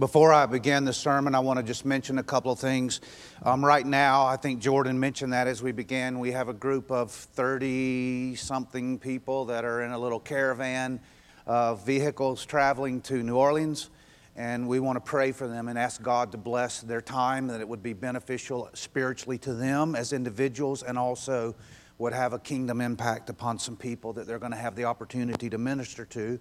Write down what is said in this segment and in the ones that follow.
Before I begin the sermon, I want to just mention a couple of things. Um, right now, I think Jordan mentioned that as we began, we have a group of 30 something people that are in a little caravan of vehicles traveling to New Orleans. And we want to pray for them and ask God to bless their time, that it would be beneficial spiritually to them as individuals and also would have a kingdom impact upon some people that they're going to have the opportunity to minister to.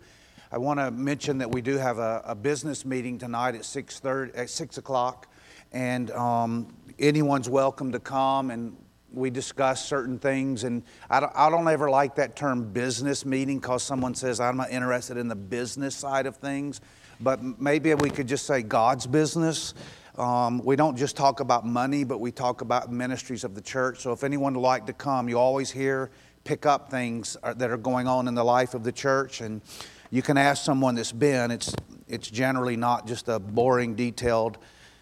I want to mention that we do have a, a business meeting tonight at 6, 30, at 6 o'clock, and um, anyone's welcome to come and we discuss certain things. And I don't, I don't ever like that term business meeting because someone says, I'm not interested in the business side of things. But maybe we could just say God's business. Um, we don't just talk about money, but we talk about ministries of the church. So if anyone would like to come, you always hear, pick up things uh, that are going on in the life of the church. And you can ask someone that's been. It's, it's generally not just a boring, detailed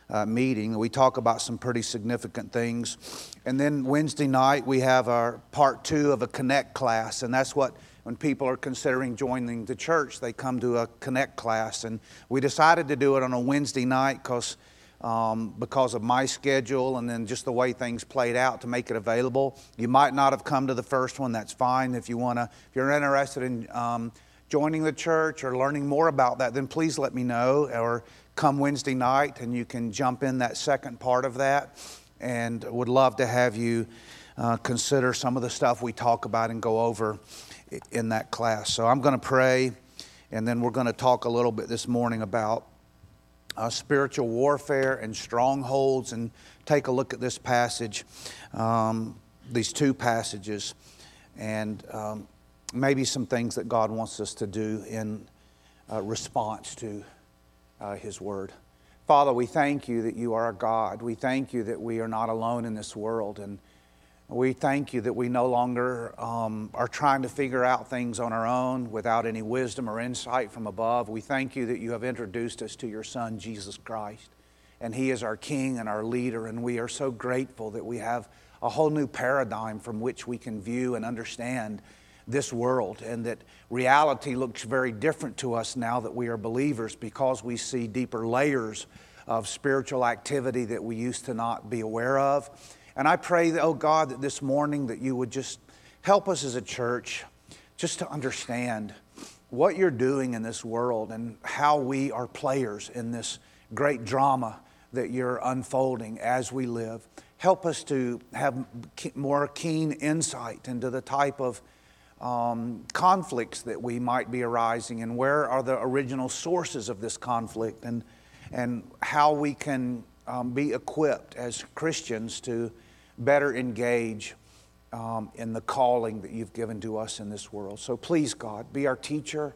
uh, meeting. We talk about some pretty significant things. And then Wednesday night, we have our part two of a Connect class, and that's what when people are considering joining the church, they come to a Connect class. And we decided to do it on a Wednesday night because um, because of my schedule and then just the way things played out to make it available. You might not have come to the first one. That's fine. If you want to, if you're interested in um, joining the church or learning more about that, then please let me know or come Wednesday night and you can jump in that second part of that. And would love to have you uh, consider some of the stuff we talk about and go over in that class. So I'm going to pray and then we're going to talk a little bit this morning about uh, spiritual warfare and strongholds and take a look at this passage, um, these two passages. And um, maybe some things that God wants us to do in uh, response to uh, His Word. Father, we thank you that you are a God. We thank you that we are not alone in this world. And we thank you that we no longer um, are trying to figure out things on our own without any wisdom or insight from above. We thank you that you have introduced us to your Son, Jesus Christ. And He is our King and our leader. And we are so grateful that we have a whole new paradigm from which we can view and understand this world, and that reality looks very different to us now that we are believers because we see deeper layers of spiritual activity that we used to not be aware of. And I pray, that, oh God, that this morning that you would just help us as a church just to understand what you're doing in this world and how we are players in this great drama that you're unfolding as we live. Help us to have more keen insight into the type of um, conflicts that we might be arising and where are the original sources of this conflict and, and how we can um, be equipped as Christians to better engage um, in the calling that you've given to us in this world. So please, God, be our teacher,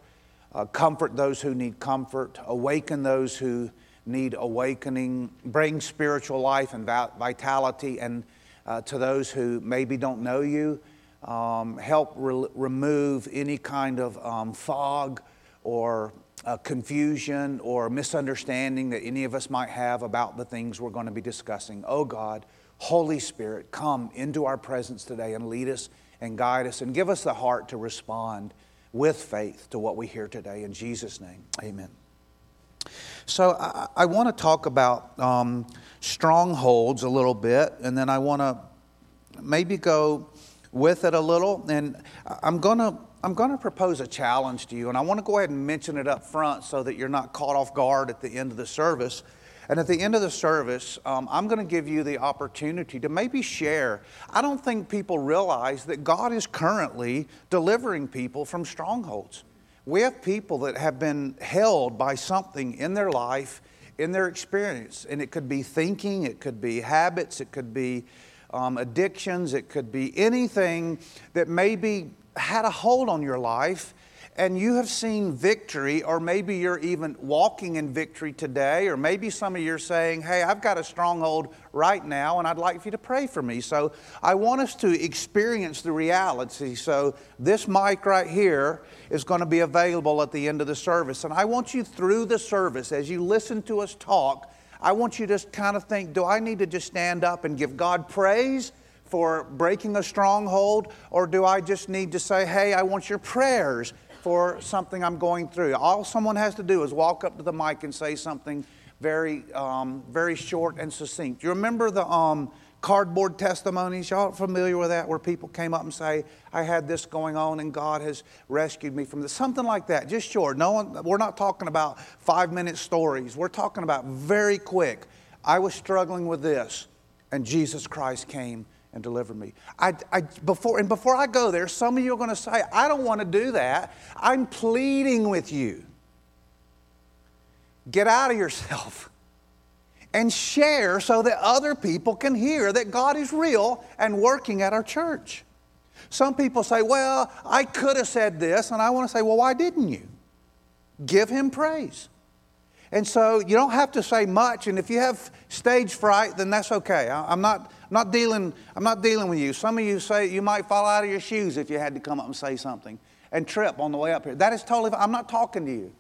uh, comfort those who need comfort, awaken those who need awakening, bring spiritual life and vitality and uh, to those who maybe don't know you um, help re- remove any kind of um, fog or uh, confusion or misunderstanding that any of us might have about the things we're going to be discussing. Oh God, Holy Spirit, come into our presence today and lead us and guide us and give us the heart to respond with faith to what we hear today. In Jesus' name, amen. So I, I want to talk about um, strongholds a little bit, and then I want to maybe go with it a little. And I'm going to I'm going to propose a challenge to you, and I want to go ahead and mention it up front so that you're not caught off guard at the end of the service. And at the end of the service, um, I'm going to give you the opportunity to maybe share. I don't think people realize that God is currently delivering people from strongholds. We have people that have been held by something in their life, in their experience, and it could be thinking, it could be habits, it could be um, addictions, it could be anything that maybe had a hold on your life and you have seen victory, or maybe you're even walking in victory today, or maybe some of you are saying, Hey, I've got a stronghold right now, and I'd like for you to pray for me. So I want us to experience the reality. So this mic right here is going to be available at the end of the service. And I want you through the service, as you listen to us talk, I want you to kind of think, do I need to just stand up and give God praise for breaking a stronghold? Or do I just need to say, hey, I want your prayers for something I'm going through? All someone has to do is walk up to the mic and say something very, um, very short and succinct. You remember the um, cardboard testimonies? Y'all familiar with that, where people came up and say, "I had this going on, and God has rescued me from this." Something like that, just short. No one. We're not talking about five-minute stories. We're talking about very quick. I was struggling with this, and Jesus Christ came and delivered me. I, I, before, and before I go there, some of you are going to say, I don't want to do that. I'm pleading with you. Get out of yourself and share so that other people can hear that God is real and working at our church. Some people say, Well, I could have said this, and I want to say, Well, why didn't you? Give him praise. And so you don't have to say much, and if you have stage fright, then that's okay. I'm not, I'm not, dealing, I'm not dealing with you. Some of you say you might fall out of your shoes if you had to come up and say something and trip on the way up here. That is totally, I'm not talking to you.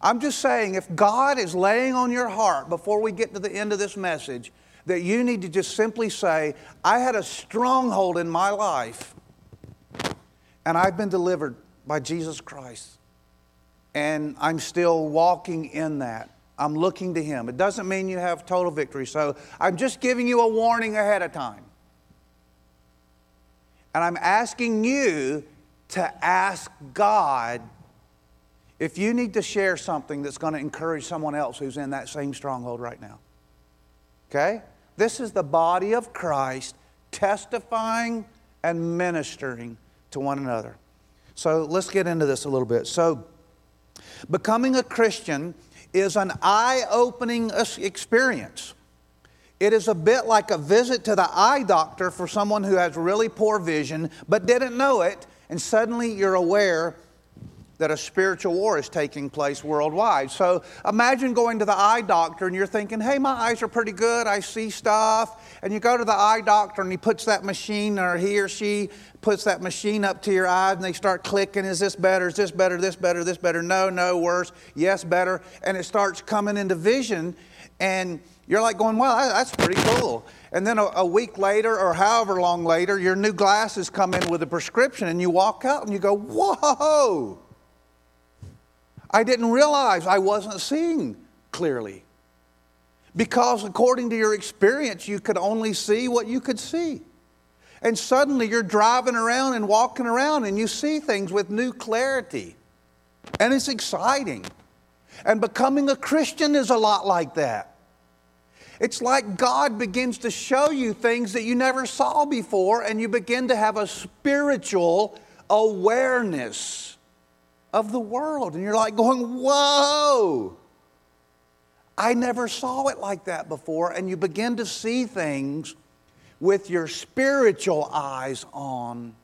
I'm just saying, if God is laying on your heart before we get to the end of this message, that you need to just simply say, I had a stronghold in my life, and I've been delivered by Jesus Christ. And I'm still walking in that. I'm looking to Him. It doesn't mean you have total victory. So I'm just giving you a warning ahead of time. And I'm asking you to ask God if you need to share something that's going to encourage someone else who's in that same stronghold right now. Okay? This is the body of Christ testifying and ministering to one another. So let's get into this a little bit. So, becoming a Christian is an eye opening experience. It is a bit like a visit to the eye doctor for someone who has really poor vision but didn't know it, and suddenly you're aware that a spiritual war is taking place worldwide. So imagine going to the eye doctor and you're thinking, hey, my eyes are pretty good, I see stuff. And you go to the eye doctor and he puts that machine, or he or she puts that machine up to your eyes and they start clicking, is this better, is this better, this better, this better, no, no, worse, yes, better. And it starts coming into vision and you're like going, well, that's pretty cool. And then a, a, week later, or however long later, your new glasses come in with a prescription, and you walk out and you go, whoa, I didn't realize I wasn't seeing clearly. Because according to your experience, you could only see what you could see. And suddenly you're driving around and walking around and you see things with new clarity. And it's exciting. And becoming a Christian is a lot like that. It's like God begins to show you things that you never saw before, and you begin to have a spiritual awareness of the world. And you're like going, whoa, I never saw it like that before. And you begin to see things with your spiritual eyes on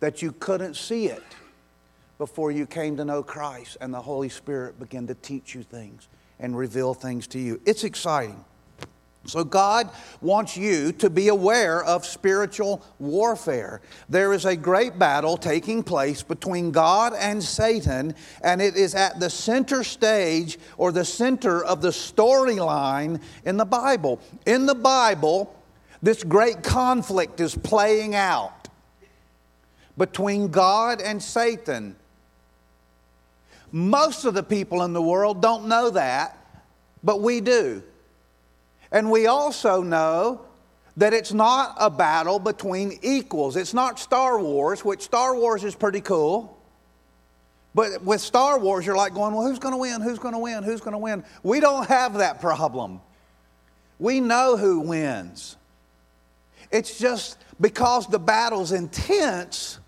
that you couldn't see it before you came to know Christ and the Holy Spirit began to teach you things and reveal things to you. It's exciting. So, God wants you to be aware of spiritual warfare. There is a great battle taking place between God and Satan, and it is at the center stage or the center of the storyline in the Bible. In the Bible, this great conflict is playing out between God and Satan. Most of the people in the world don't know that, but we do. And we also know that it's not a battle between equals. It's not Star Wars, which Star Wars is pretty cool. But with Star Wars, you're like going, well, who's going to win? Who's going to win? Who's going to win? We don't have that problem. We know who wins. It's just because the battle's intense,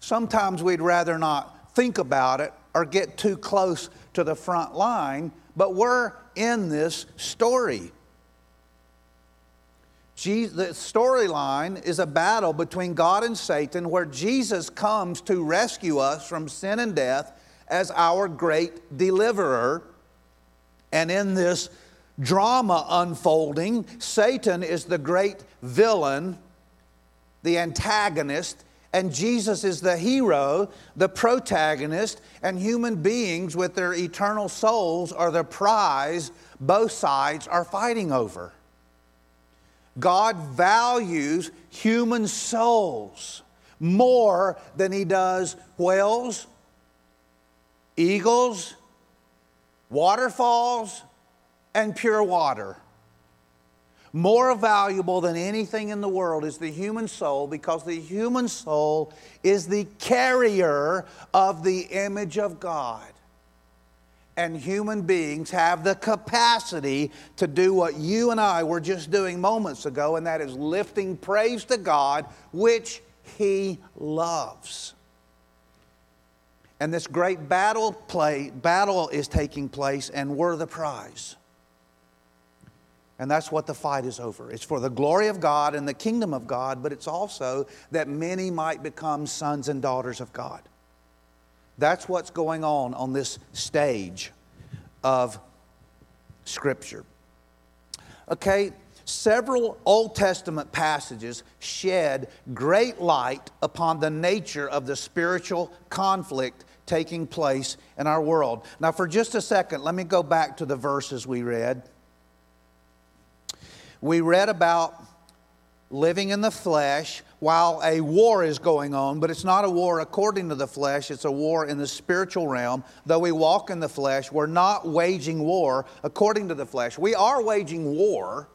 sometimes we'd rather not think about it or get too close to the front line, but we're in this story the storyline is a battle between God and Satan where Jesus comes to rescue us from sin and death as our great deliverer. And in this drama unfolding, Satan is the great villain, the antagonist, and Jesus is the hero, the protagonist, and human beings with their eternal souls are the prize both sides are fighting over. God values human souls more than he does whales, eagles, waterfalls, and pure water. More valuable than anything in the world is the human soul because the human soul is the carrier of the image of God. And human beings have the capacity to do what you and I were just doing moments ago, and that is lifting praise to God, which He loves. And this great battle play, battle is taking place, and we're the prize. And that's what the fight is over. It's for the glory of God and the kingdom of God, but it's also that many might become sons and daughters of God. That's what's going on on this stage of Scripture. Okay, several Old Testament passages shed great light upon the nature of the spiritual conflict taking place in our world. Now, for just a second, let me go back to the verses we read. We read about living in the flesh while a war is going on, but it's not a war according to the flesh, it's a war in the spiritual realm. Though we walk in the flesh, we're not waging war according to the flesh. We are waging war,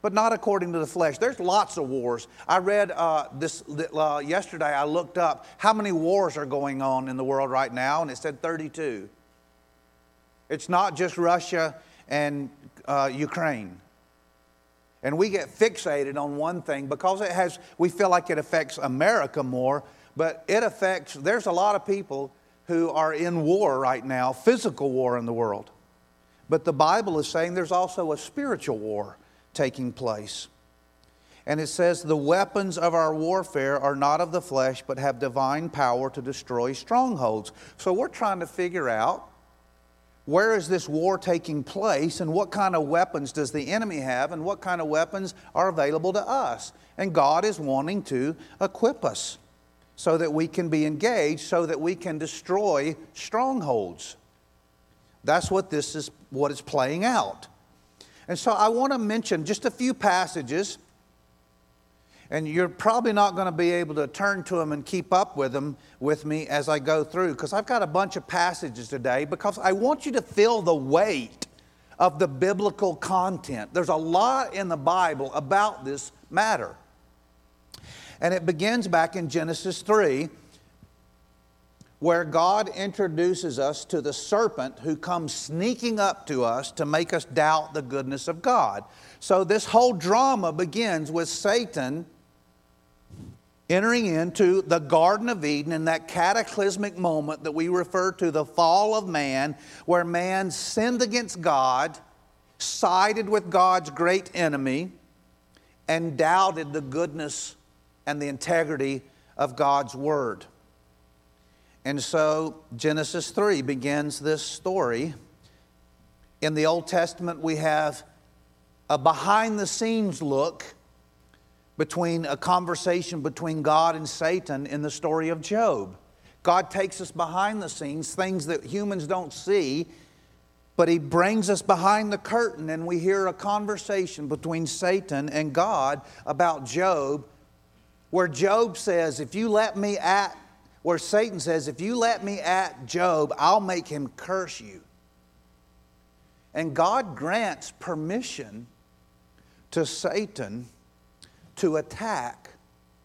but not according to the flesh. There's lots of wars. I read uh, this uh, yesterday, I looked up how many wars are going on in the world right now, and it said 32. It's not just Russia and uh, Ukraine. And we get fixated on one thing because it has, we feel like it affects America more, but it affects, there's a lot of people who are in war right now, physical war in the world. But the Bible is saying there's also a spiritual war taking place. And it says, The weapons of our warfare are not of the flesh, but have divine power to destroy strongholds. So we're trying to figure out where is this war taking place and what kind of weapons does the enemy have and what kind of weapons are available to us. And God is wanting to equip us so that we can be engaged, so that we can destroy strongholds. That's what this is, what is playing out. And so I want to mention just a few passages and you're probably not going to be able to turn to them and keep up with them with me as I go through because I've got a bunch of passages today because I want you to feel the weight of the biblical content. There's a lot in the Bible about this matter. And it begins back in Genesis 3 where God introduces us to the serpent who comes sneaking up to us to make us doubt the goodness of God. So this whole drama begins with Satan entering into the Garden of Eden in that cataclysmic moment that we refer to the fall of man, where man sinned against God, sided with God's great enemy, and doubted the goodness and the integrity of God's Word. And so Genesis 3 begins this story. In the Old Testament, we have a behind the scenes look between a conversation between God and Satan in the story of Job. God takes us behind the scenes, things that humans don't see, but He brings us behind the curtain and we hear a conversation between Satan and God about Job, where Job says, If you let me at, where Satan says, If you let me at Job, I'll make him curse you. And God grants permission to Satan to attack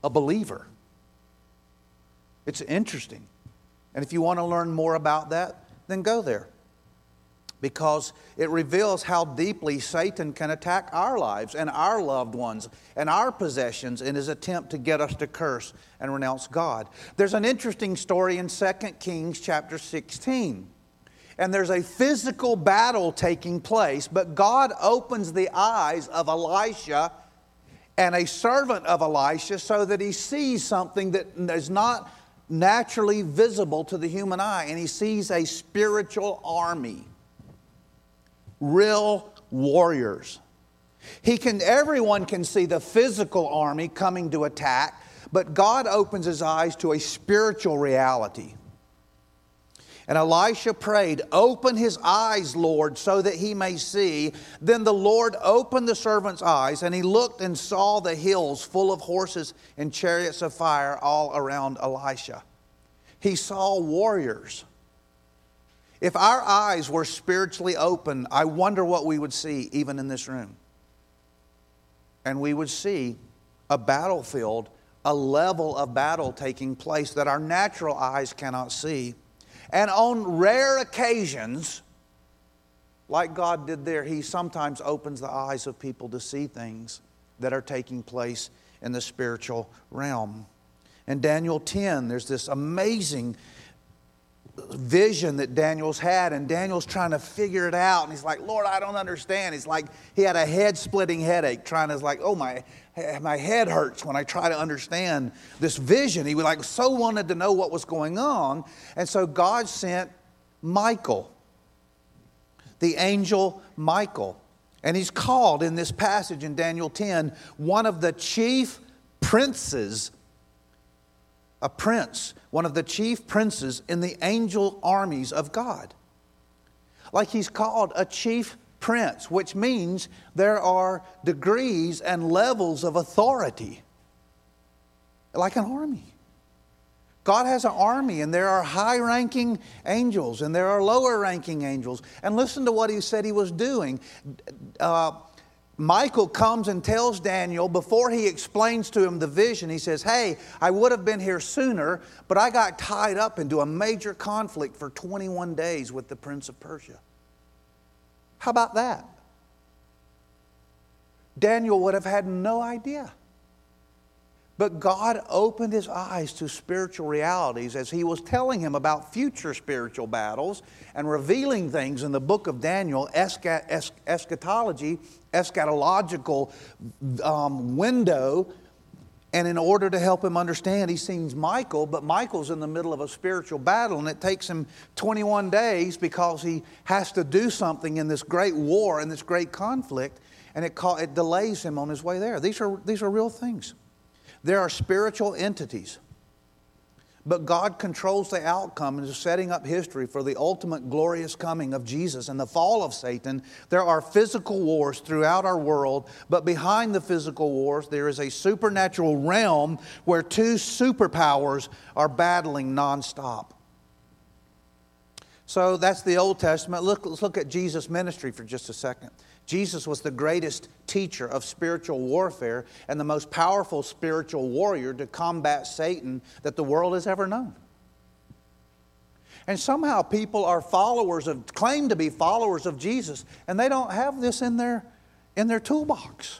a believer. It's interesting. And if you want to learn more about that, then go there. Because it reveals how deeply Satan can attack our lives and our loved ones and our possessions in his attempt to get us to curse and renounce God. There's an interesting story in 2 Kings chapter 16. And there's a physical battle taking place, but God opens the eyes of Elisha and a servant of Elisha so that he sees something that is not naturally visible to the human eye. And he sees a spiritual army, real warriors. He can, everyone can see the physical army coming to attack, but God opens his eyes to a spiritual reality. And Elisha prayed, Open his eyes, Lord, so that he may see. Then the Lord opened the servant's eyes, and he looked and saw the hills full of horses and chariots of fire all around Elisha. He saw warriors If our eyes were spiritually open, I wonder what we would see even in this room. And we would see a battlefield, a level of battle taking place that our natural eyes cannot see. And on rare occasions, like God did there, He sometimes opens the eyes of people to see things that are taking place in the spiritual realm. In Daniel 10, there's this amazing vision that Daniel's had, and Daniel's trying to figure it out. And he's like, Lord, I don't understand. He's like, he had a head splitting headache, trying to, like, oh, my, my head hurts when I try to understand this vision. He was like, so wanted to know what was going on. And so God sent Michael, the angel Michael. And he's called in this passage in Daniel 10 one of the chief princes a prince, one of the chief princes in the angel armies of God. Like he's called a chief prince, which means there are degrees and levels of authority, like an army. God has an army, and there are high ranking angels, and there are lower ranking angels. And listen to what he said he was doing. Uh, Michael comes and tells Daniel before he explains to him the vision, he says, Hey, I would have been here sooner, but I got tied up into a major conflict for 21 days with the Prince of Persia. How about that? Daniel would have had no idea. But God opened his eyes to spiritual realities as he was telling him about future spiritual battles and revealing things in the book of Daniel, eschatology, eschatological um, window. And in order to help him understand, he sees Michael, but Michael's in the middle of a spiritual battle, and it takes him 21 days because he has to do something in this great war and this great conflict, and it, call, it delays him on his way there. These are, these are real things. There are spiritual entities, but God controls the outcome and is setting up history for the ultimate glorious coming of Jesus and the fall of Satan. There are physical wars throughout our world, but behind the physical wars, there is a supernatural realm where two superpowers are battling nonstop. So that's the Old Testament. Look, let's look at Jesus' ministry for just a second. Jesus was the greatest teacher of spiritual warfare and the most powerful spiritual warrior to combat Satan that the world has ever known. And somehow people are followers of, claim to be followers of Jesus, and they don't have this in their, in their toolbox.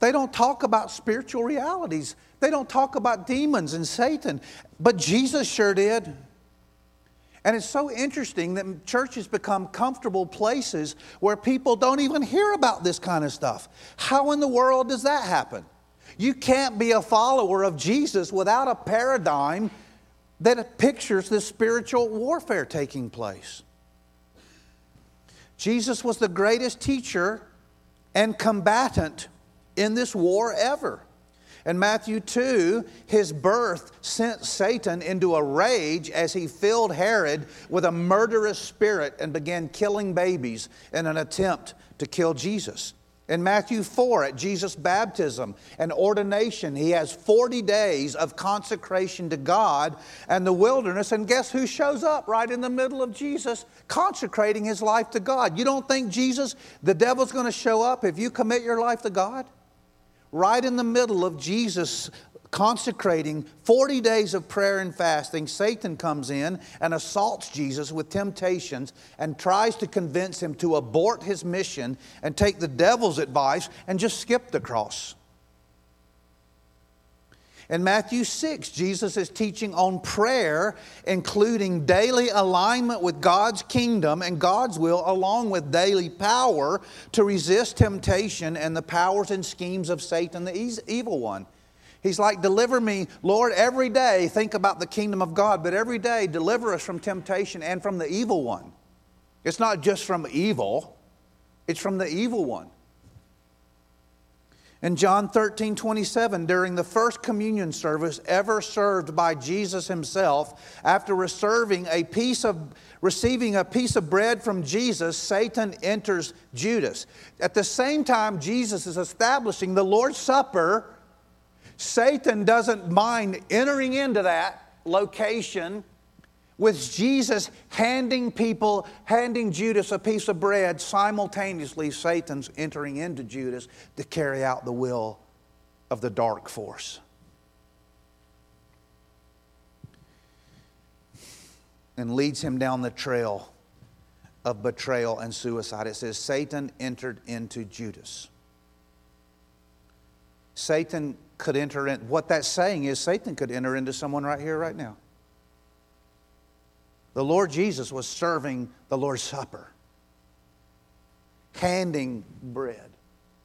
They don't talk about spiritual realities. They don't talk about demons and Satan. But Jesus sure did. And it's so interesting that churches become comfortable places where people don't even hear about this kind of stuff. How in the world does that happen? You can't be a follower of Jesus without a paradigm that pictures this spiritual warfare taking place. Jesus was the greatest teacher and combatant in this war ever. In Matthew 2, his birth sent Satan into a rage as he filled Herod with a murderous spirit and began killing babies in an attempt to kill Jesus. In Matthew 4, at Jesus' baptism and ordination, he has 40 days of consecration to God and the wilderness. And guess who shows up right in the middle of Jesus consecrating his life to God? You don't think Jesus, the devil's going to show up if you commit your life to God? Right in the middle of Jesus consecrating 40 days of prayer and fasting, Satan comes in and assaults Jesus with temptations and tries to convince him to abort his mission and take the devil's advice and just skip the cross. In Matthew 6, Jesus is teaching on prayer, including daily alignment with God's kingdom and God's will, along with daily power to resist temptation and the powers and schemes of Satan, the evil one. He's like, Deliver me, Lord, every day. Think about the kingdom of God, but every day deliver us from temptation and from the evil one. It's not just from evil, it's from the evil one. In John 13, 27, during the first communion service ever served by Jesus himself, after receiving a piece of, receiving a piece of bread from Jesus, Satan enters Judas. At the same time, Jesus is establishing the Lord's Supper. Satan doesn't mind entering into that location with Jesus handing people, handing Judas a piece of bread, simultaneously Satan's entering into Judas to carry out the will of the dark force. And leads him down the trail of betrayal and suicide. It says, Satan entered into Judas. Satan could enter in, what that's saying is Satan could enter into someone right here, right now. The Lord Jesus was serving the Lord's Supper, handing bread.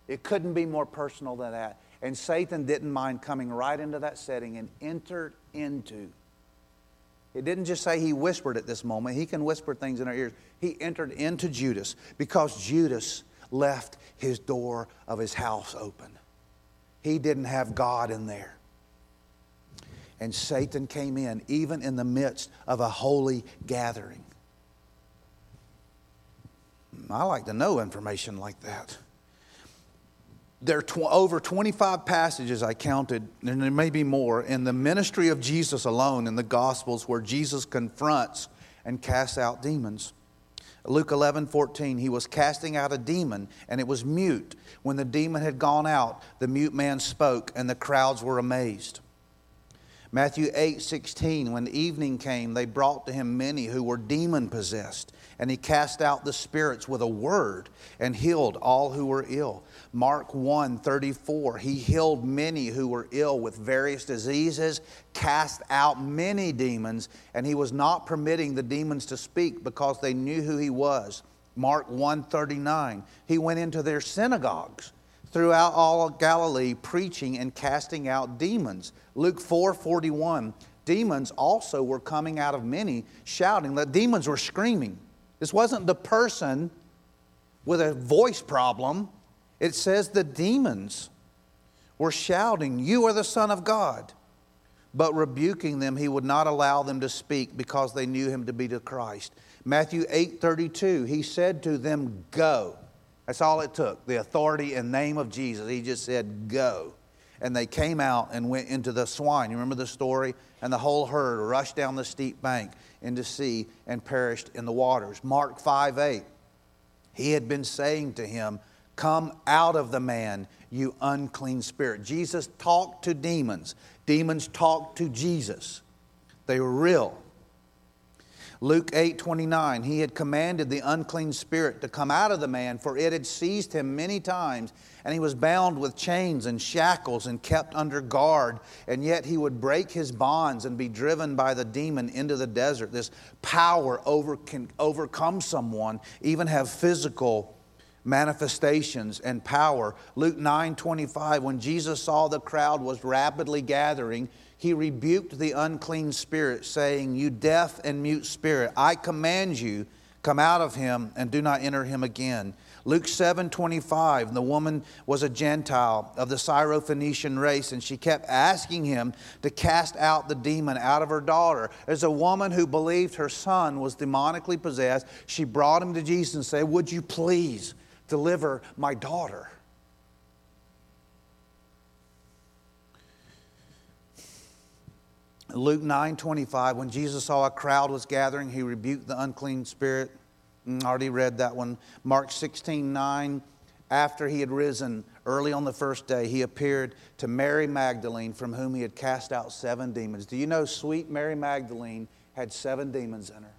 It couldn't be more personal than that. And Satan didn't mind coming right into that setting and entered into. It didn't just say he whispered at this moment, he can whisper things in our ears. He entered into Judas because Judas left his door of his house open. He didn't have God in there and Satan came in, even in the midst of a holy gathering. Hmm, I like to know information like that. There are tw- over 25 passages I counted, and there may be more, in the ministry of Jesus alone in the Gospels where Jesus confronts and casts out demons. Luke 11, 14, he was casting out a demon, and it was mute. When the demon had gone out, the mute man spoke, and the crowds were amazed. Matthew 8, 16, when evening came, they brought to him many who were demon possessed, and he cast out the spirits with a word and healed all who were ill. Mark 1, 34, he healed many who were ill with various diseases, cast out many demons, and he was not permitting the demons to speak because they knew who he was. Mark 1, 39, he went into their synagogues throughout all Galilee, preaching and casting out demons. Luke 4 41, demons also were coming out of many, shouting. The demons were screaming. This wasn't the person with a voice problem, it says the demons were shouting, You are the Son of God. But rebuking them, he would not allow them to speak because they knew him to be the Christ. Matthew 8 32, he said to them, Go. That's all it took. The authority and name of Jesus. He just said, Go. And they came out and went into the swine. You remember the story? And the whole herd rushed down the steep bank into the sea and perished in the waters. Mark 5 8. He had been saying to him, Come out of the man, you unclean spirit. Jesus talked to demons, demons talked to Jesus. They were real. Luke 8 29, he had commanded the unclean spirit to come out of the man, for it had seized him many times, and he was bound with chains and shackles and kept under guard. And yet he would break his bonds and be driven by the demon into the desert. This power over, can overcome someone, even have physical manifestations and power. Luke 9 25, when Jesus saw the crowd was rapidly gathering, he rebuked the unclean spirit, saying, You deaf and mute spirit, I command you, come out of him and do not enter him again. Luke 7 25, the woman was a Gentile of the Syrophoenician race, and she kept asking him to cast out the demon out of her daughter. As a woman who believed her son was demonically possessed, she brought him to Jesus and said, Would you please deliver my daughter? Luke 9 25, when Jesus saw a crowd was gathering, he rebuked the unclean spirit. Mm, already read that one. Mark 16 9, after he had risen early on the first day, he appeared to Mary Magdalene, from whom he had cast out seven demons. Do you know sweet Mary Magdalene had seven demons in her?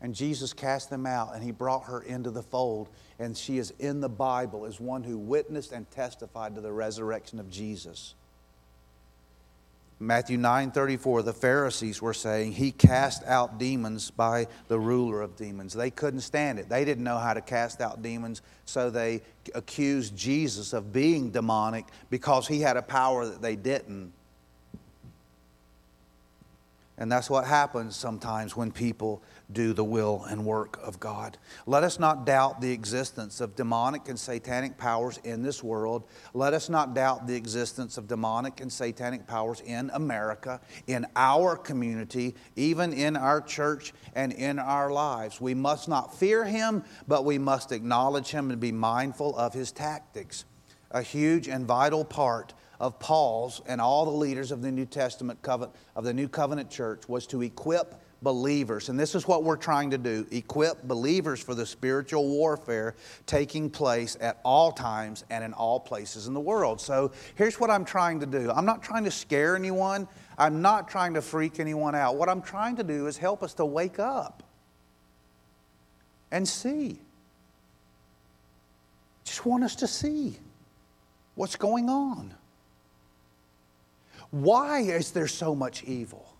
And Jesus cast them out and he brought her into the fold. And she is in the Bible as one who witnessed and testified to the resurrection of Jesus. Matthew 9:34 the Pharisees were saying he cast out demons by the ruler of demons. They couldn't stand it. They didn't know how to cast out demons, so they accused Jesus of being demonic because he had a power that they didn't. And that's what happens sometimes when people do the will and work of God. Let us not doubt the existence of demonic and satanic powers in this world. Let us not doubt the existence of demonic and satanic powers in America, in our community, even in our church and in our lives. We must not fear him, but we must acknowledge him and be mindful of his tactics. A huge and vital part of Paul's and all the leaders of the New Testament covenant, of the New Covenant church was to equip believers. And this is what we're trying to do equip believers for the spiritual warfare taking place at all times and in all places in the world. So here's what I'm trying to do I'm not trying to scare anyone, I'm not trying to freak anyone out. What I'm trying to do is help us to wake up and see. Just want us to see what's going on. Why is there so much evil?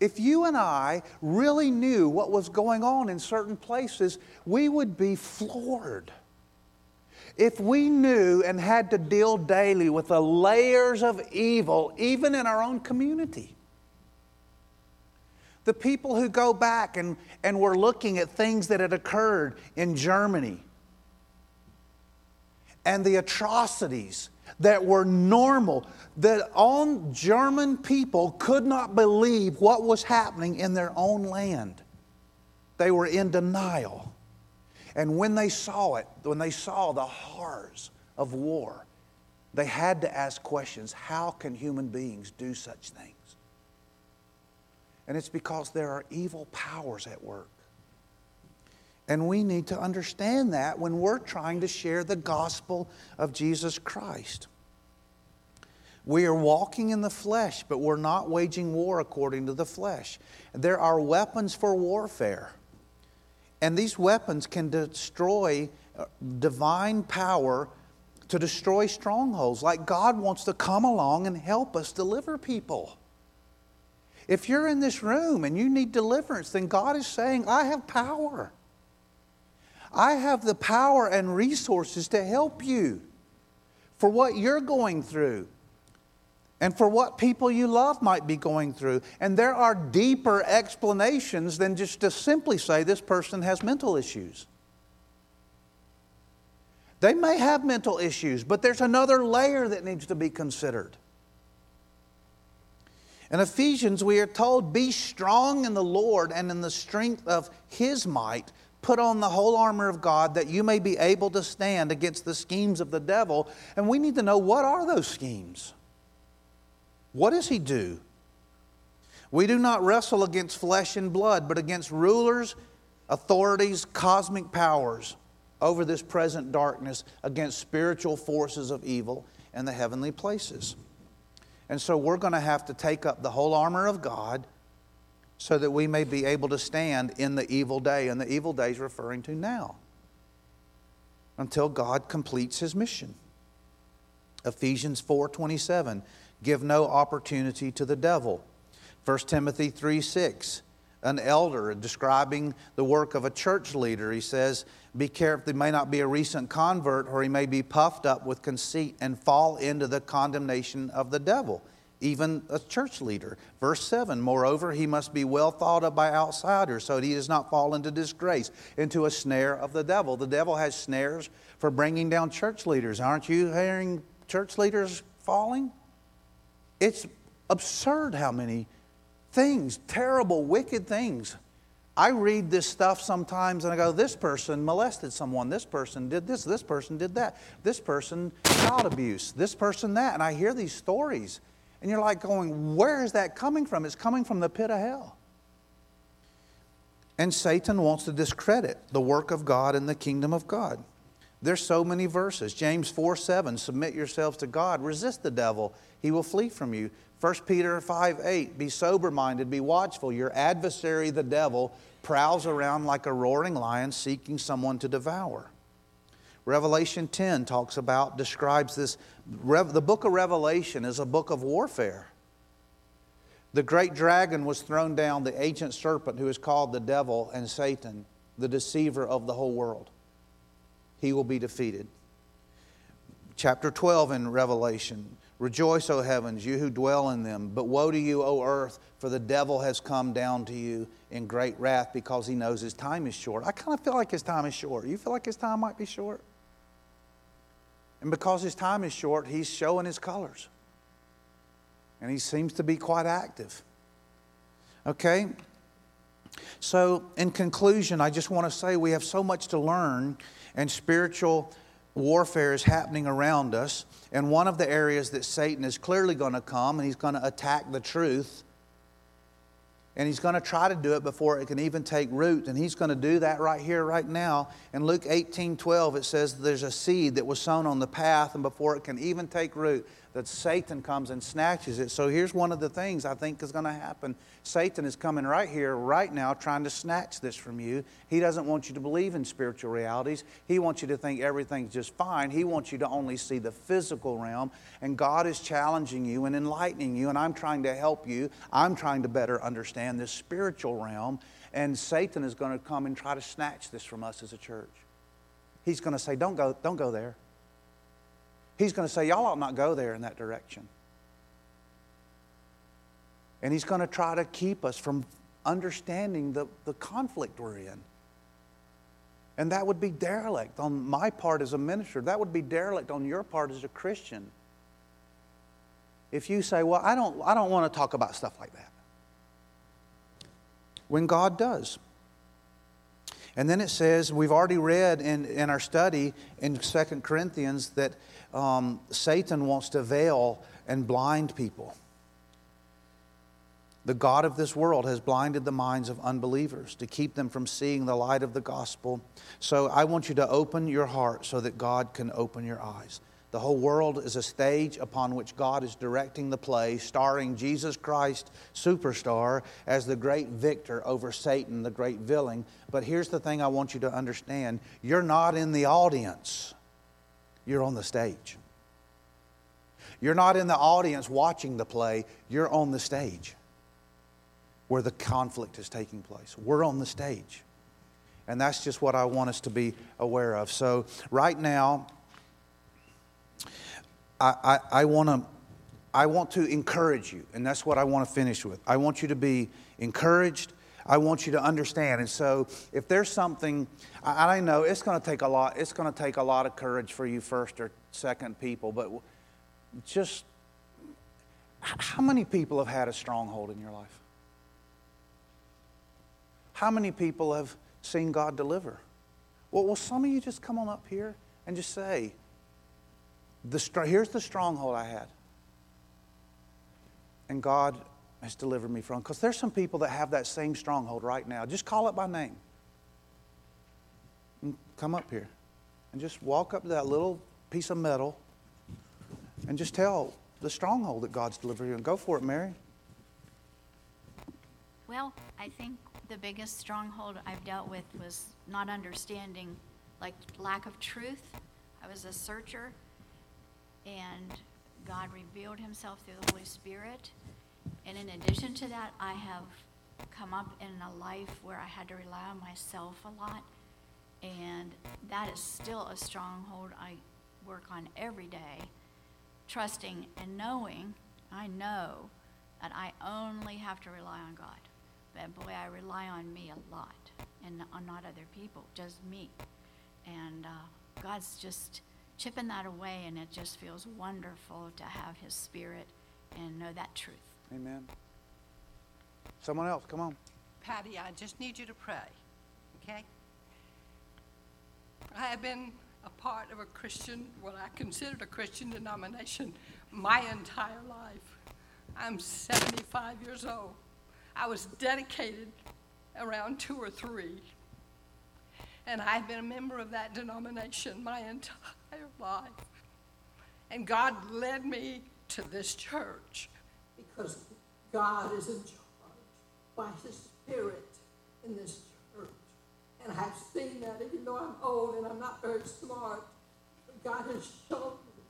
If you and I really knew what was going on in certain places, we would be floored. If we knew and had to deal daily with the layers of evil, even in our own community, the people who go back and, and were looking at things that had occurred in Germany and the atrocities that were normal, that on German people could not believe what was happening in their own land. They were in denial. And when they saw it, when they saw the horrors of war, they had to ask questions how can human beings do such things? And it's because there are evil powers at work. And we need to understand that when we're trying to share the gospel of Jesus Christ. We are walking in the flesh, but we're not waging war according to the flesh. There are weapons for warfare. And these weapons can destroy uh, divine power to destroy strongholds. Like God wants to come along and help us deliver people. If you're in this room and you need deliverance, then God is saying, I have power. I have the power and resources to help you for what you're going through and for what people you love might be going through. And there are deeper explanations than just to simply say this person has mental issues. They may have mental issues, but there's another layer that needs to be considered. In Ephesians, we are told, Be strong in the Lord and in the strength of his might. Put on the whole armor of God that you may be able to stand against the schemes of the devil. And we need to know what are those schemes? What does he do? We do not wrestle against flesh and blood, but against rulers, authorities, cosmic powers over this present darkness, against spiritual forces of evil in the heavenly places. And so we're going to have to take up the whole armor of God so that we may be able to stand in the evil day. And the evil day is referring to now until God completes his mission. Ephesians 4:27 give no opportunity to the devil. 1 Timothy 3 6, an elder describing the work of a church leader, he says, Be careful, he may not be a recent convert, or he may be puffed up with conceit and fall into the condemnation of the devil even a church leader. Verse 7 Moreover, he must be well thought of by outsiders so that he does not fall into disgrace, into a snare of the devil. The devil has snares for bringing down church leaders. Aren't you hearing church leaders falling? It's absurd how many things, terrible, wicked things. I read this stuff sometimes and I go, this person molested someone, this person did this, this person did that, this person child abuse, this person that. And I hear these stories and you're like going, where is that coming from? It's coming from the pit of hell. And Satan wants to discredit the work of God and the kingdom of God. There's so many verses. James 4 7, submit yourselves to God, resist the devil, he will flee from you. 1 Peter 5 8, be sober minded, be watchful. Your adversary, the devil, prowls around like a roaring lion seeking someone to devour. Revelation 10 talks about, describes this. The book of Revelation is a book of warfare. The great dragon was thrown down, the ancient serpent who is called the devil and Satan, the deceiver of the whole world he will be defeated. Chapter 12 in Revelation Rejoice, O heavens, you who dwell in them. But woe to you, O earth, for the devil has come down to you in great wrath because he knows his time is short. I kind of feel like his time is short. You feel like his time might be short? And because his time is short, he's showing his colors. And he seems to be quite active. Okay? So, in conclusion, I just want to say we have so much to learn and spiritual warfare is happening around us. And one of the areas that Satan is clearly going to come and he's going to attack the truth And he's going to try to do it before it can even take root. And he's going to do that right here, right now. In Luke 18 12, it says there's a seed that was sown on the path, and before it can even take root, that Satan comes and snatches it. So here's one of the things I think is going to happen. Satan is coming right here, right now, trying to snatch this from you. He doesn't want you to believe in spiritual realities. He wants you to think everything's just fine. He wants you to only see the physical realm. And God is challenging you and enlightening you, and I'm trying to help you. I'm trying to better understand this spiritual realm. And Satan is going to come and try to snatch this from us as a church. He's going to say, Don't go, don't go there. He's going to say, Y'all ought not go there in that direction. And he's going to try to keep us from understanding the, the conflict we're in. And that would be derelict on my part as a minister. That would be derelict on your part as a Christian. If you say, Well, I don't, I don't want to talk about stuff like that. When God does. And then it says, we've already read in, in our study in 2 Corinthians that um, Satan wants to veil and blind people. The God of this world has blinded the minds of unbelievers to keep them from seeing the light of the gospel. So I want you to open your heart so that God can open your eyes. The whole world is a stage upon which God is directing the play, starring Jesus Christ, superstar, as the great victor over Satan, the great villain. But here's the thing I want you to understand you're not in the audience you're on the stage. You're not in the audience watching the play, you're on the stage where the conflict is taking place. We're on the stage. And that's just what I want us to be aware of. So, right now, I, I, I want to. I want to encourage you, and that's what I want to finish with. I want you to be encouraged I want you to understand. And so, if there's something, I, I know it's going to take a lot. It's going to take a lot of courage for you, first or second people. But just how many people have had a stronghold in your life? How many people have seen God deliver? Well, will some of you just come on up here and just say, the, here's the stronghold I had. And God has delivered me from. Because there's some people that have that same stronghold right now. Just call it by name. And come up here and just walk up to that little piece of metal and just tell the stronghold that God's delivered you. And go for it, Mary. Well, I think the biggest stronghold I've dealt with was not understanding, like lack of truth. I was a searcher, and God revealed Himself through the Holy Spirit and in addition to that, I have come up in a life where I had to rely on myself a lot. And that is still a stronghold I work on every day, trusting and knowing, I know that I only have to rely on God. But boy, I rely on me a lot and on not other people, just me. And uh, God's just chipping that away, and it just feels wonderful to have His Spirit and know that truth. Amen. Someone else, come on. Patty, I just need you to pray, okay? I have been a part of a Christian, what I considered a Christian denomination, my entire life. I'm 75 years old. I was dedicated around two or three. And I've been a member of that denomination my entire life. And God led me to this church because God is in charge by His Spirit in this church. And I've seen that, even though I'm old and I'm not very smart, God has shown me.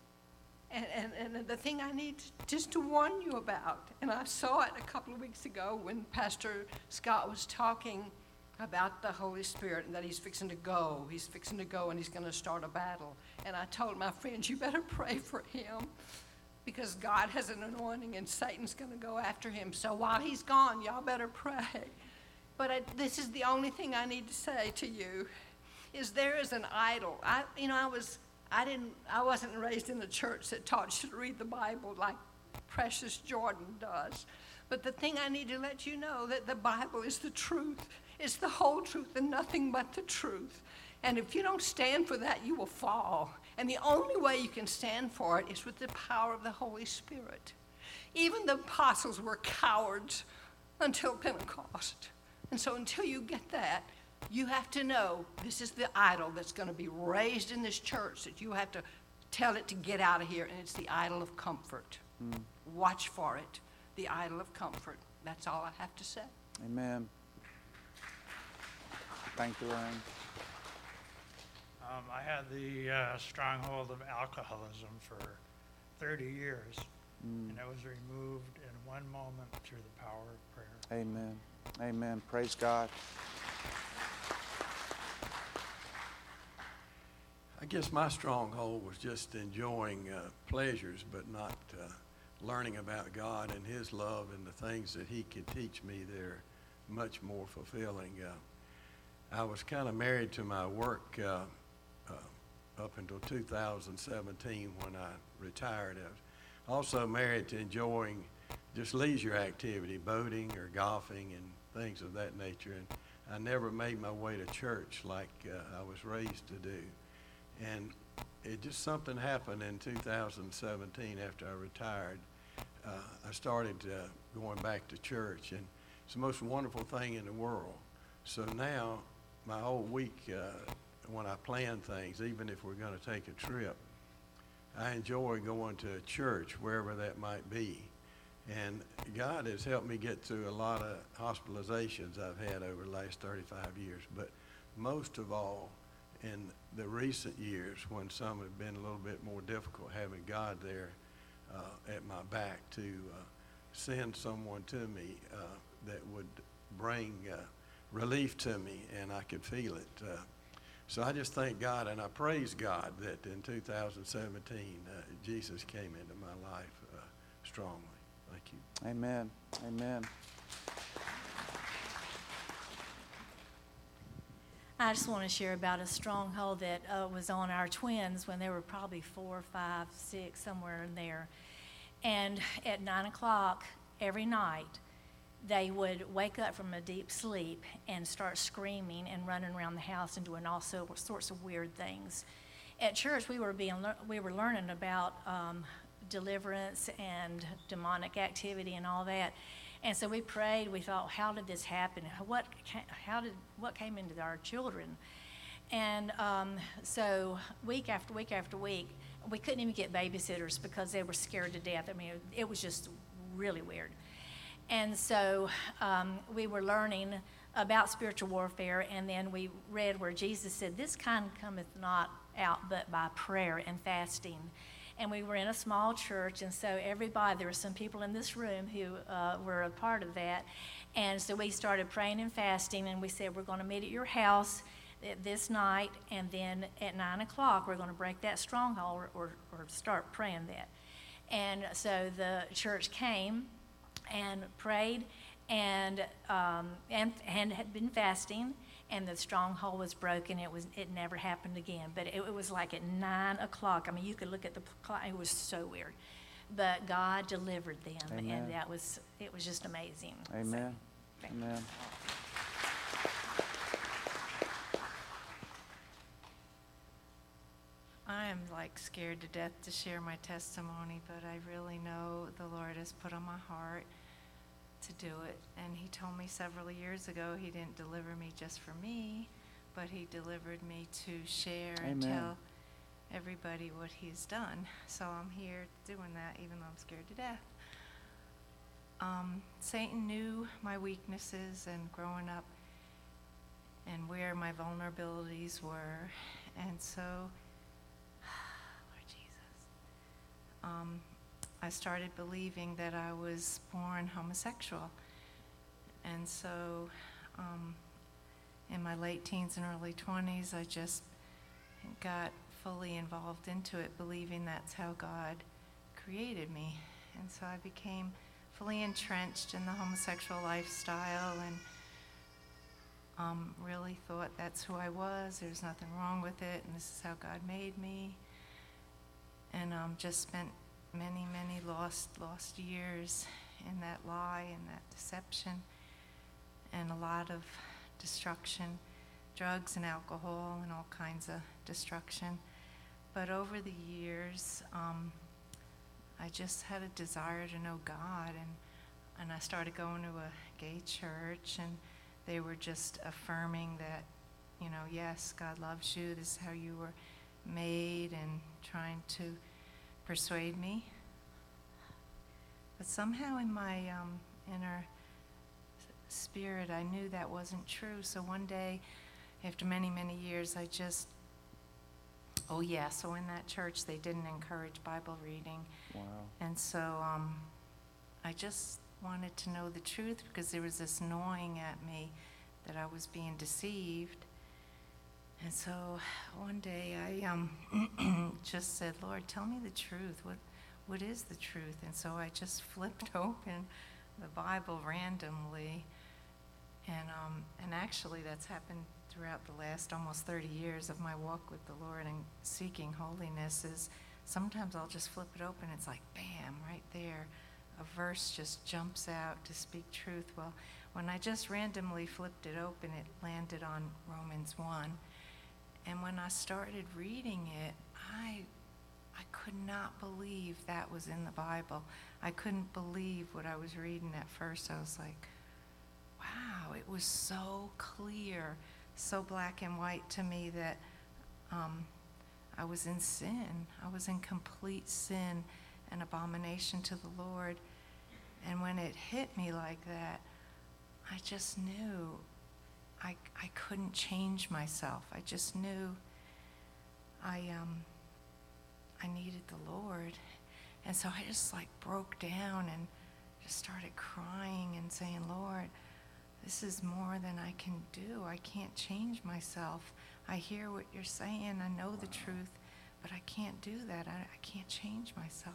And, and, and the thing I need just to warn you about, and I saw it a couple of weeks ago when Pastor Scott was talking about the Holy Spirit and that he's fixing to go. He's fixing to go and he's going to start a battle. And I told my friends, you better pray for him because God has an anointing and Satan's going to go after him. So while he's gone, y'all better pray. But I, this is the only thing I need to say to you is there is an idol. I, you know, I was, I didn't, I wasn't raised in a church that taught you to read the Bible like Precious Jordan does. But the thing I need to let you know that the Bible is the truth. It's the whole truth and nothing but the truth. And if you don't stand for that, you will fall. And the only way you can stand for it is with the power of the Holy Spirit. Even the apostles were cowards until Pentecost. And so until you get that, you have to know this is the idol that's going to be raised in this church that you have to tell it to get out of here, and it's the idol of comfort. Watch for it, the idol of comfort. That's all I have to say. Amen. Thank you, Ryan. Um, I had the uh, stronghold of alcoholism for 30 years, and it was removed in one moment through the power of prayer. Amen. Amen. Praise God. I guess my stronghold was just enjoying uh, pleasures, but not uh, learning about God and His love and the things that He could teach me. They're much more fulfilling. Uh, I was kind of married to my work uh, uh, up until 2017 when I retired. I was also married to enjoying just leisure activity, boating or golfing and things of that nature. And I never made my way to church like uh, I was raised to do. And it just something happened in 2017 after I retired. Uh, I started uh, going back to church, and it's the most wonderful thing in the world. So now, my whole week, uh, when I plan things, even if we're going to take a trip, I enjoy going to a church, wherever that might be. And God has helped me get through a lot of hospitalizations I've had over the last 35 years. But most of all, in the recent years, when some have been a little bit more difficult, having God there uh, at my back to uh, send someone to me uh, that would bring uh, relief to me, and I could feel it. Uh, so I just thank God and I praise God that in 2017 uh, Jesus came into my life strongly. Amen. Amen. I just want to share about a stronghold that uh, was on our twins when they were probably four, five, six, somewhere in there. And at nine o'clock every night, they would wake up from a deep sleep and start screaming and running around the house and doing all sorts of weird things. At church, we were being we were learning about um, deliverance and demonic activity and all that. And so we prayed. We thought, how did this happen? What, how did, what came into our children? And um, so week after week after week, we couldn't even get babysitters because they were scared to death. I mean, it was just really weird. And so um, we were learning about spiritual warfare, and then we read where Jesus said, This kind cometh not out but by prayer and fasting and we were in a small church, and so everybody, there were some people in this room who uh, were a part of that. And so we started praying and fasting, and we said, We're going to meet at your house this night, and then at 9 o'clock, we're going to break that stronghold or, or, or start praying that. And so the church came and prayed and, um, and, and had been fasting and the stronghold was broken. It was it never happened again. But it, it was like at nine o'clock. I mean, you could look at the clock. It was so weird, but God delivered them, Amen. and that was it was just amazing. So, Amen. thank you. Amen. I am like scared to death to share my testimony, but I really know the Lord has put on my heart to do it. And He told me several years ago He didn't deliver me just for me, but He delivered me to share and tell everybody what He's done. So I'm here doing that, even though I'm scared to death. Um, Satan knew my weaknesses and growing up and where my vulnerabilities were. And so Lord Jesus. Um, I started believing that I was born homosexual. And so um, in my late teens and early 20s, I just got fully involved into it, believing that's how God created me. And so I became fully entrenched in the homosexual lifestyle and um, really thought that's who I was. There's nothing wrong with it, and this is how God made me. And um, just spent many, many lost, lost years in that lie and that deception, and a lot of destruction, drugs and alcohol, and all kinds of destruction. But over the years, um, I just had a desire to know God, and and I started going to a gay church, and they were just affirming that, you know, yes, God loves you, this is how you were made, and trying to persuade me. But somehow in my um, inner spirit, I knew that wasn't true. So one day, after many, many years, I just, oh yeah, so in that church, they didn't encourage Bible reading. Wow. And so um, I just wanted to know the truth because there was this gnawing at me that I was being deceived. And so one day I um, just said, Lord, tell me the truth. What, what is the truth? And so I just flipped open the Bible randomly. And, um, and actually, that's happened throughout the last almost 30 years of my walk with the Lord and seeking holiness. Is sometimes I'll just flip it open. It's like, bam, right there. A verse just jumps out to speak truth. Well, when I just randomly flipped it open, it landed on Romans 1. And when I started reading it, I, I could not believe that was in the Bible. I couldn't believe what I was reading at first. I was like, wow, it was so clear, so black and white to me that um, I was in sin. I was in complete sin and abomination to the Lord. And when it hit me like that, I just knew I, I couldn't change myself. I just knew I, um, I needed the Lord. And so I just like broke down and just started crying and saying, Lord, this is more than I can do. I can't change myself. I hear what you're saying. I know the truth, but I can't do that. I, I can't change myself.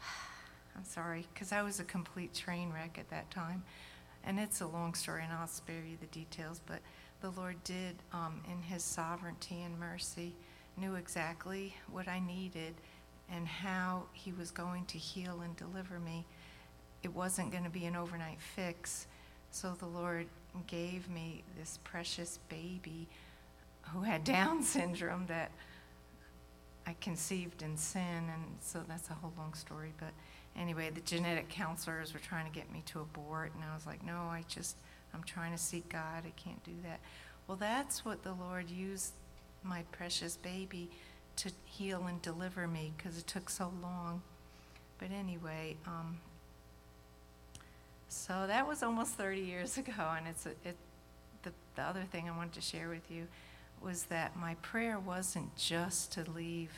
I'm sorry, because I was a complete train wreck at that time. And it's a long story, and I'll spare you the details, but the Lord did, um, in His sovereignty and mercy, knew exactly what I needed and how He was going to heal and deliver me. It wasn't going to be an overnight fix. So the Lord gave me this precious baby who had Down syndrome that I conceived in sin. And so that's a whole long story. But anyway, the genetic counselors were trying to get me to abort. And I was like, no, I just, I'm trying to seek God. I can't do that. Well, that's what the Lord used my precious baby to heal and deliver me because it took so long. But anyway, um, so that was almost 30 years ago, and it's a, it. The, the other thing I wanted to share with you was that my prayer wasn't just to leave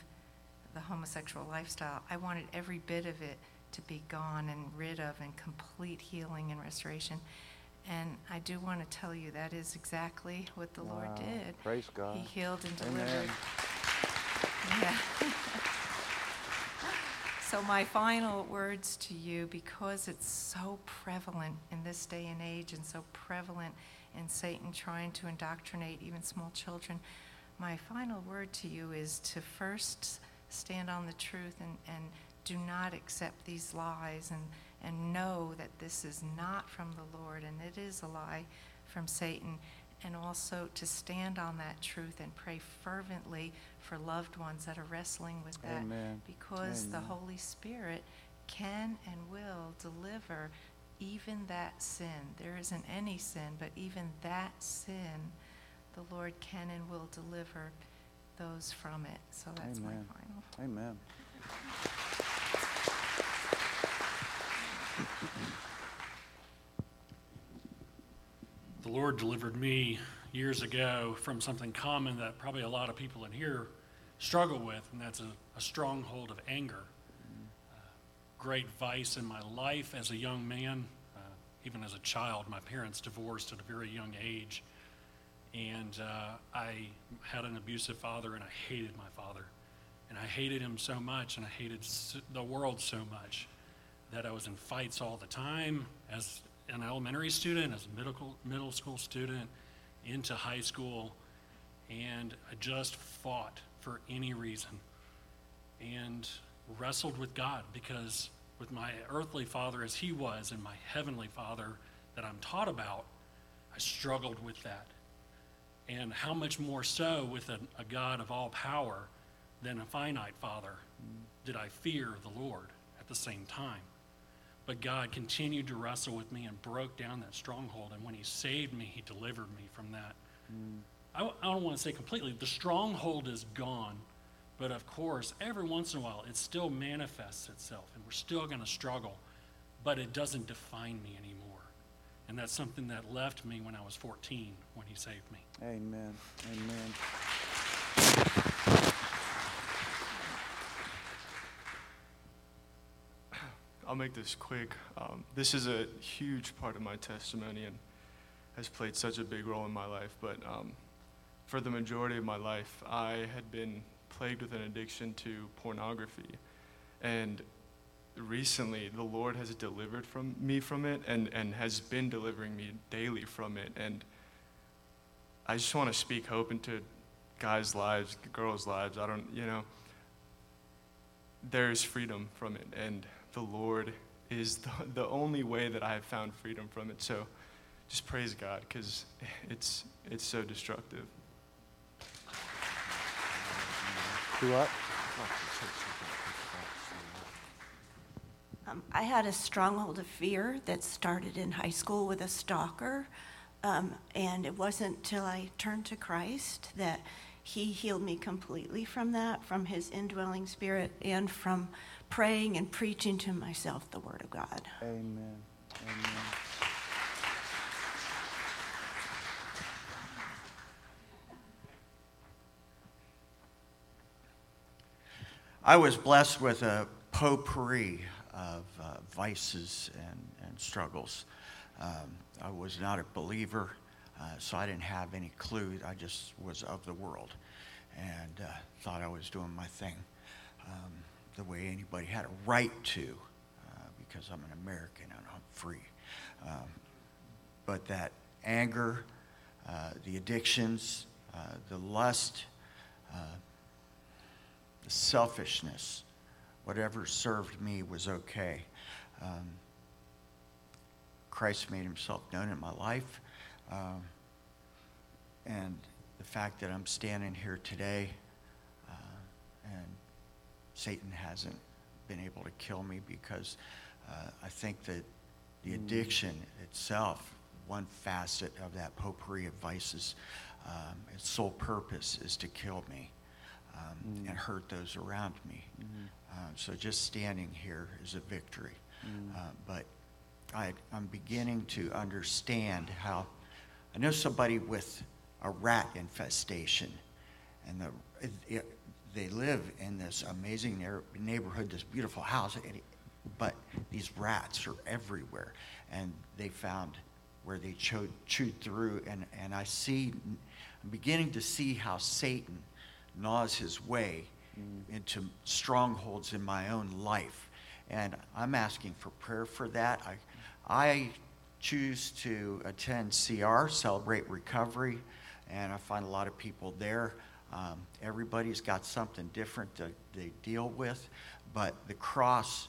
the homosexual lifestyle. I wanted every bit of it to be gone and rid of, and complete healing and restoration. And I do want to tell you that is exactly what the Lord did. Praise God. He healed and Amen. delivered. Yeah. so, my final words to you, because it's so prevalent in this day and age and so prevalent in Satan trying to indoctrinate even small children, my final word to you is to first stand on the truth and, and do not accept these lies and, and know that this is not from the Lord and it is a lie from Satan and also to stand on that truth and pray fervently for loved ones that are wrestling with that Amen. because the Holy Spirit can and will deliver even that sin. There isn't any sin, but even that sin, the Lord can and will deliver those from it. So that's my Amen. final. Amen. The Lord delivered me years ago from something common that probably a lot of people in here struggle with, and that's a, a stronghold of anger. Uh, great vice in my life as a young man, uh, even as a child. My parents divorced at a very young age, and uh, I had an abusive father, and I hated my father. And I hated him so much, and I hated the world so much that I was in fights all the time as an elementary student, as a middle, middle school student, into high school, and I just fought for any reason and wrestled with God because with my earthly father as he was and my heavenly father that I'm taught about, I struggled with that. And how much more so with a, a God of all power than a finite father did I fear the Lord at the same time. But God continued to wrestle with me and broke down that stronghold. And when He saved me, He delivered me from that. Mm. I, I don't want to say completely, the stronghold is gone. But of course, every once in a while, it still manifests itself, and we're still going to struggle. But it doesn't define me anymore. And that's something that left me when I was 14 when He saved me. Amen. Amen. I'll make this quick. Um, this is a huge part of my testimony and has played such a big role in my life. But um, for the majority of my life, I had been plagued with an addiction to pornography. And recently, the Lord has delivered from me from it and, and has been delivering me daily from it. And I just want to speak hope into guys' lives, girls' lives. I don't, you know, there is freedom from it. And the Lord is the, the only way that I have found freedom from it. So just praise God because it's, it's so destructive. Do what? Um, I had a stronghold of fear that started in high school with a stalker. Um, and it wasn't till I turned to Christ that He healed me completely from that, from His indwelling spirit, and from praying and preaching to myself the Word of God. Amen. Amen. I was blessed with a potpourri of uh, vices and, and struggles. Um, I was not a believer, uh, so I didn't have any clue. I just was of the world and uh, thought I was doing my thing um, the way anybody had a right to uh, because I'm an American and I'm free. Um, but that anger, uh, the addictions, uh, the lust, the selfishness, whatever served me was okay. Um, Christ made himself known in my life. Um, and the fact that I'm standing here today uh, and Satan hasn't been able to kill me because uh, I think that the addiction itself, one facet of that potpourri of vices, um, its sole purpose is to kill me um, mm. and hurt those around me. Mm. Uh, so just standing here is a victory. Mm. Uh, but I, I'm beginning to understand how I know somebody with a rat infestation, and the, it, it, they live in this amazing neighborhood, this beautiful house, but these rats are everywhere. And they found where they chewed, chewed through, and, and I see, I'm beginning to see how Satan gnaws his way mm. into strongholds in my own life. And I'm asking for prayer for that. I, I choose to attend CR, Celebrate Recovery, and I find a lot of people there. Um, everybody's got something different to they deal with, but the cross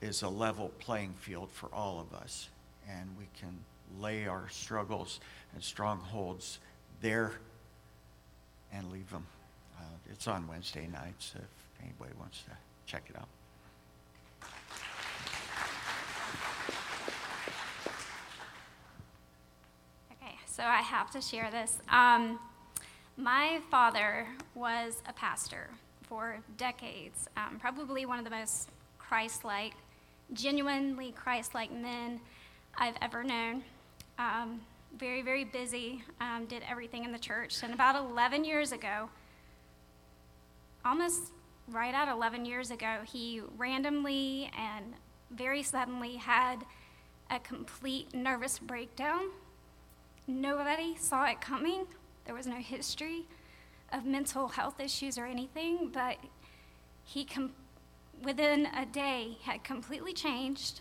is a level playing field for all of us, and we can lay our struggles and strongholds there and leave them. Uh, it's on Wednesday nights if anybody wants to check it out. Okay, so I have to share this. Um, my father was a pastor for decades, um, probably one of the most Christ like, genuinely Christ like men I've ever known. Um, very, very busy, um, did everything in the church. And about 11 years ago, almost right at 11 years ago, he randomly and very suddenly had a complete nervous breakdown. Nobody saw it coming. There was no history of mental health issues or anything, but he, com- within a day, had completely changed,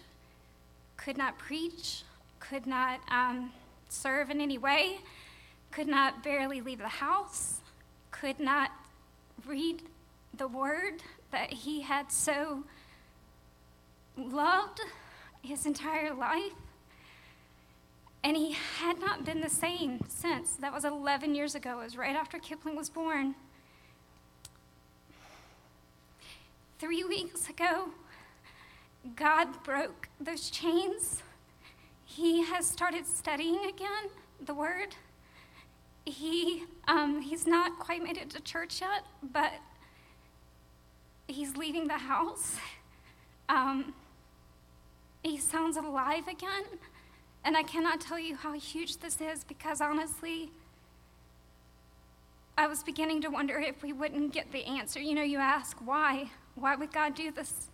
could not preach, could not um, serve in any way, could not barely leave the house, could not read the word that he had so loved his entire life. And he had not been the same since. That was 11 years ago. It was right after Kipling was born. Three weeks ago, God broke those chains. He has started studying again the Word. He um, he's not quite made it to church yet, but he's leaving the house. Um, he sounds alive again, and I cannot tell you how huge this is because honestly, I was beginning to wonder if we wouldn't get the answer. You know, you ask why, why would God do this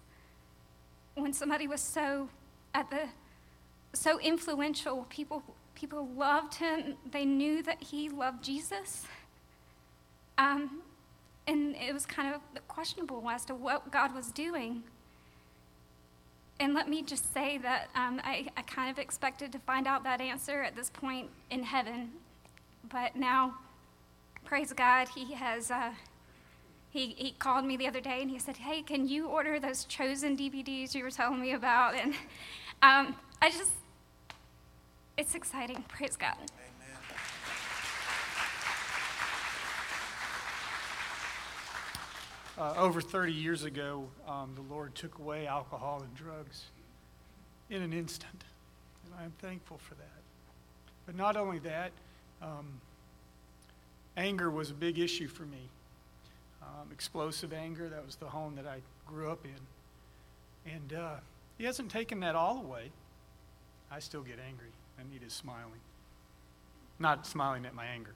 when somebody was so at the so influential? People people loved him. They knew that he loved jesus. Um, and it was kind of questionable as to what god was doing and let me just say that um, I, I kind of expected to find out that answer at this point in heaven but now praise god he has uh, he, he called me the other day and he said, Hey, can you order those chosen DVDs you were telling me about? And um, I just, it's exciting. Praise God. Uh, over 30 years ago, um, the Lord took away alcohol and drugs in an instant. And I'm thankful for that. But not only that, um, anger was a big issue for me um, explosive anger. That was the home that I grew up in. And uh, he hasn't taken that all away. I still get angry. Anita's smiling. Not smiling at my anger.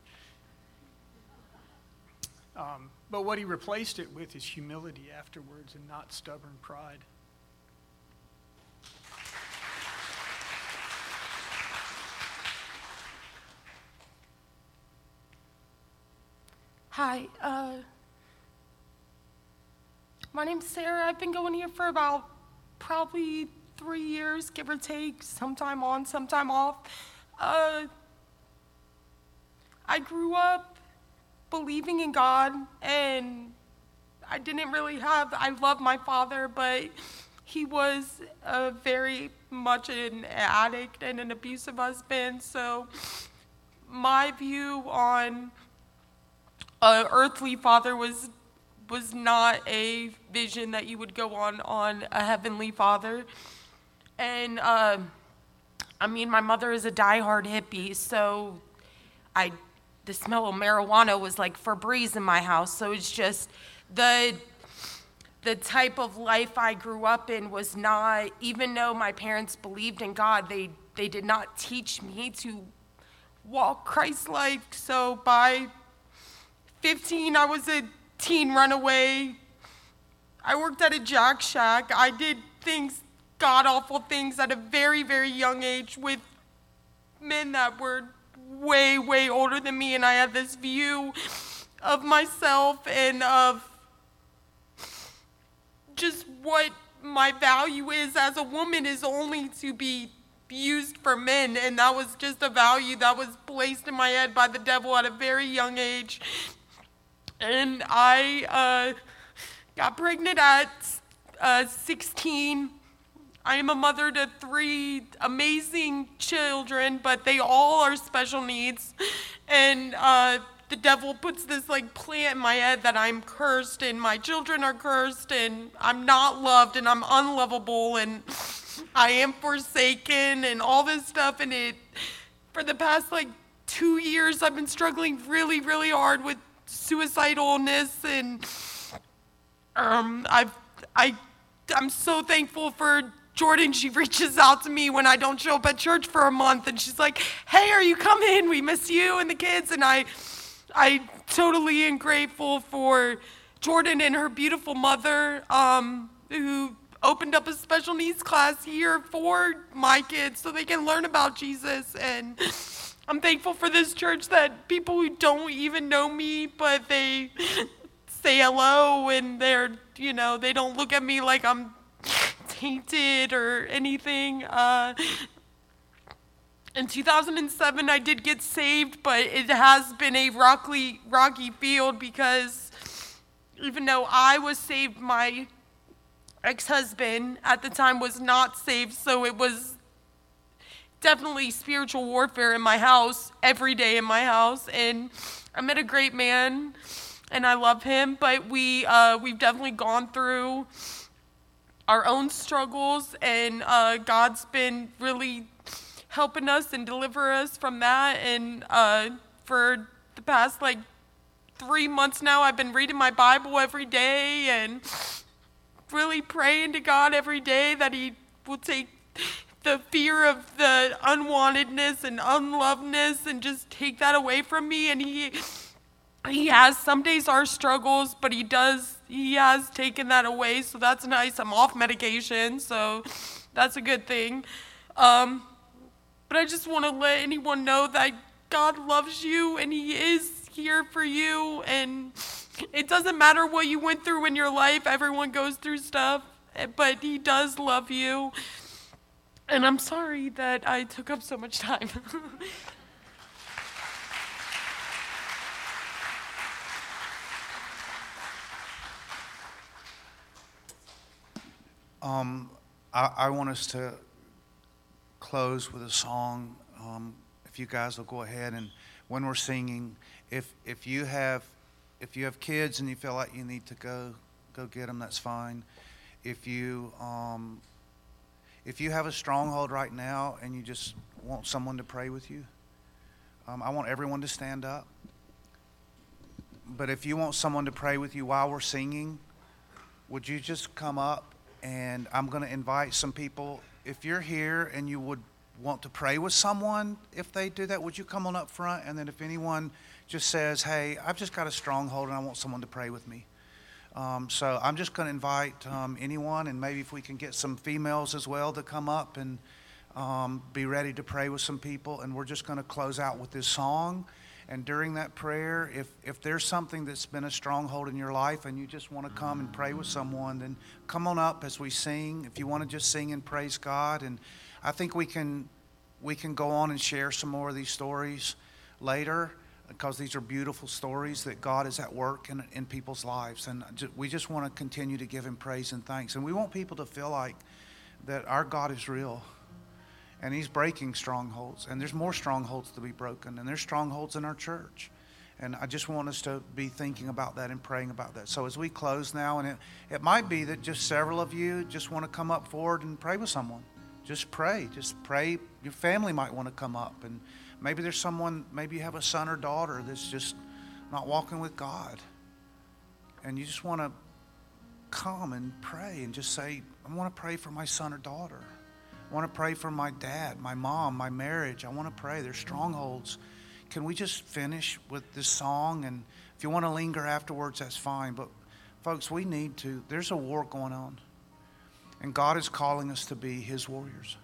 Um, but what he replaced it with is humility afterwards and not stubborn pride. Hi, uh, my name's Sarah. I've been going here for about probably three years, give or take, sometime on, sometime off. Uh, I grew up believing in God, and I didn't really have, I love my father, but he was a very much an addict and an abusive husband. So my view on an earthly father was was not a vision that you would go on on a heavenly father. And uh, I mean, my mother is a diehard hippie, so I the smell of marijuana was like Febreze in my house. So it's just the the type of life I grew up in was not. Even though my parents believed in God, they they did not teach me to walk Christ-like. So by 15, I was a teen runaway. I worked at a Jack Shack. I did things, god awful things at a very, very young age with men that were way, way older than me, and I had this view of myself and of just what my value is as a woman is only to be used for men, and that was just a value that was placed in my head by the devil at a very young age and I uh, got pregnant at uh, 16. I am a mother to three amazing children, but they all are special needs. And uh, the devil puts this like plant in my head that I'm cursed and my children are cursed and I'm not loved and I'm unlovable and I am forsaken and all this stuff. And it, for the past like two years, I've been struggling really, really hard with suicidalness and um, I've, I, I'm so thankful for Jordan. She reaches out to me when I don't show up at church for a month and she's like, hey, are you coming? We miss you and the kids. And I, I totally am grateful for Jordan and her beautiful mother um, who opened up a special needs class here for my kids so they can learn about Jesus and I'm thankful for this church that people who don't even know me, but they say hello and they're, you know, they don't look at me like I'm tainted or anything. Uh, in 2007, I did get saved, but it has been a rocky, rocky field because even though I was saved, my ex husband at the time was not saved, so it was definitely spiritual warfare in my house every day in my house and i met a great man and i love him but we uh, we've definitely gone through our own struggles, and uh, God's been really helping us and deliver us from that. And uh, for the past like three months now, I've been reading my Bible every day and really praying to God every day that He will take the fear of the unwantedness and unlovedness and just take that away from me. And He he has some days our struggles, but he does he has taken that away, so that's nice. I'm off medication, so that's a good thing. Um, but I just want to let anyone know that God loves you and He is here for you, and it doesn't matter what you went through in your life. Everyone goes through stuff, but He does love you. And I'm sorry that I took up so much time. Um, I, I want us to close with a song. Um, if you guys will go ahead and when we're singing, if if you have if you have kids and you feel like you need to go go get them, that's fine. If you um, if you have a stronghold right now and you just want someone to pray with you, um, I want everyone to stand up. But if you want someone to pray with you while we're singing, would you just come up and I'm going to invite some people. If you're here and you would want to pray with someone, if they do that, would you come on up front? And then if anyone just says, hey, I've just got a stronghold and I want someone to pray with me. Um, so I'm just going to invite um, anyone, and maybe if we can get some females as well to come up and um, be ready to pray with some people. And we're just going to close out with this song. And during that prayer, if, if there's something that's been a stronghold in your life and you just want to come and pray with someone, then come on up as we sing. If you want to just sing and praise God. And I think we can, we can go on and share some more of these stories later because these are beautiful stories that God is at work in, in people's lives. And we just want to continue to give Him praise and thanks. And we want people to feel like that our God is real and he's breaking strongholds. And there's more strongholds to be broken. And there's strongholds in our church. And i just want us to be thinking about that and praying about that. So as we close now and it, it might be that just several of you just want to come up forward and pray with someone. Just pray. Just pray. Your family might want to come up. And maybe there's someone maybe you have a son or daughter that's just not walking with god. And you just want to come and pray and just say i want to pray for my son or daughter I want to pray for my dad, my mom, my marriage. I want to pray. There's strongholds. Can we just finish with this song? And if you want to linger afterwards, that's fine. But, folks, we need to. There's a war going on. And God is calling us to be His warriors.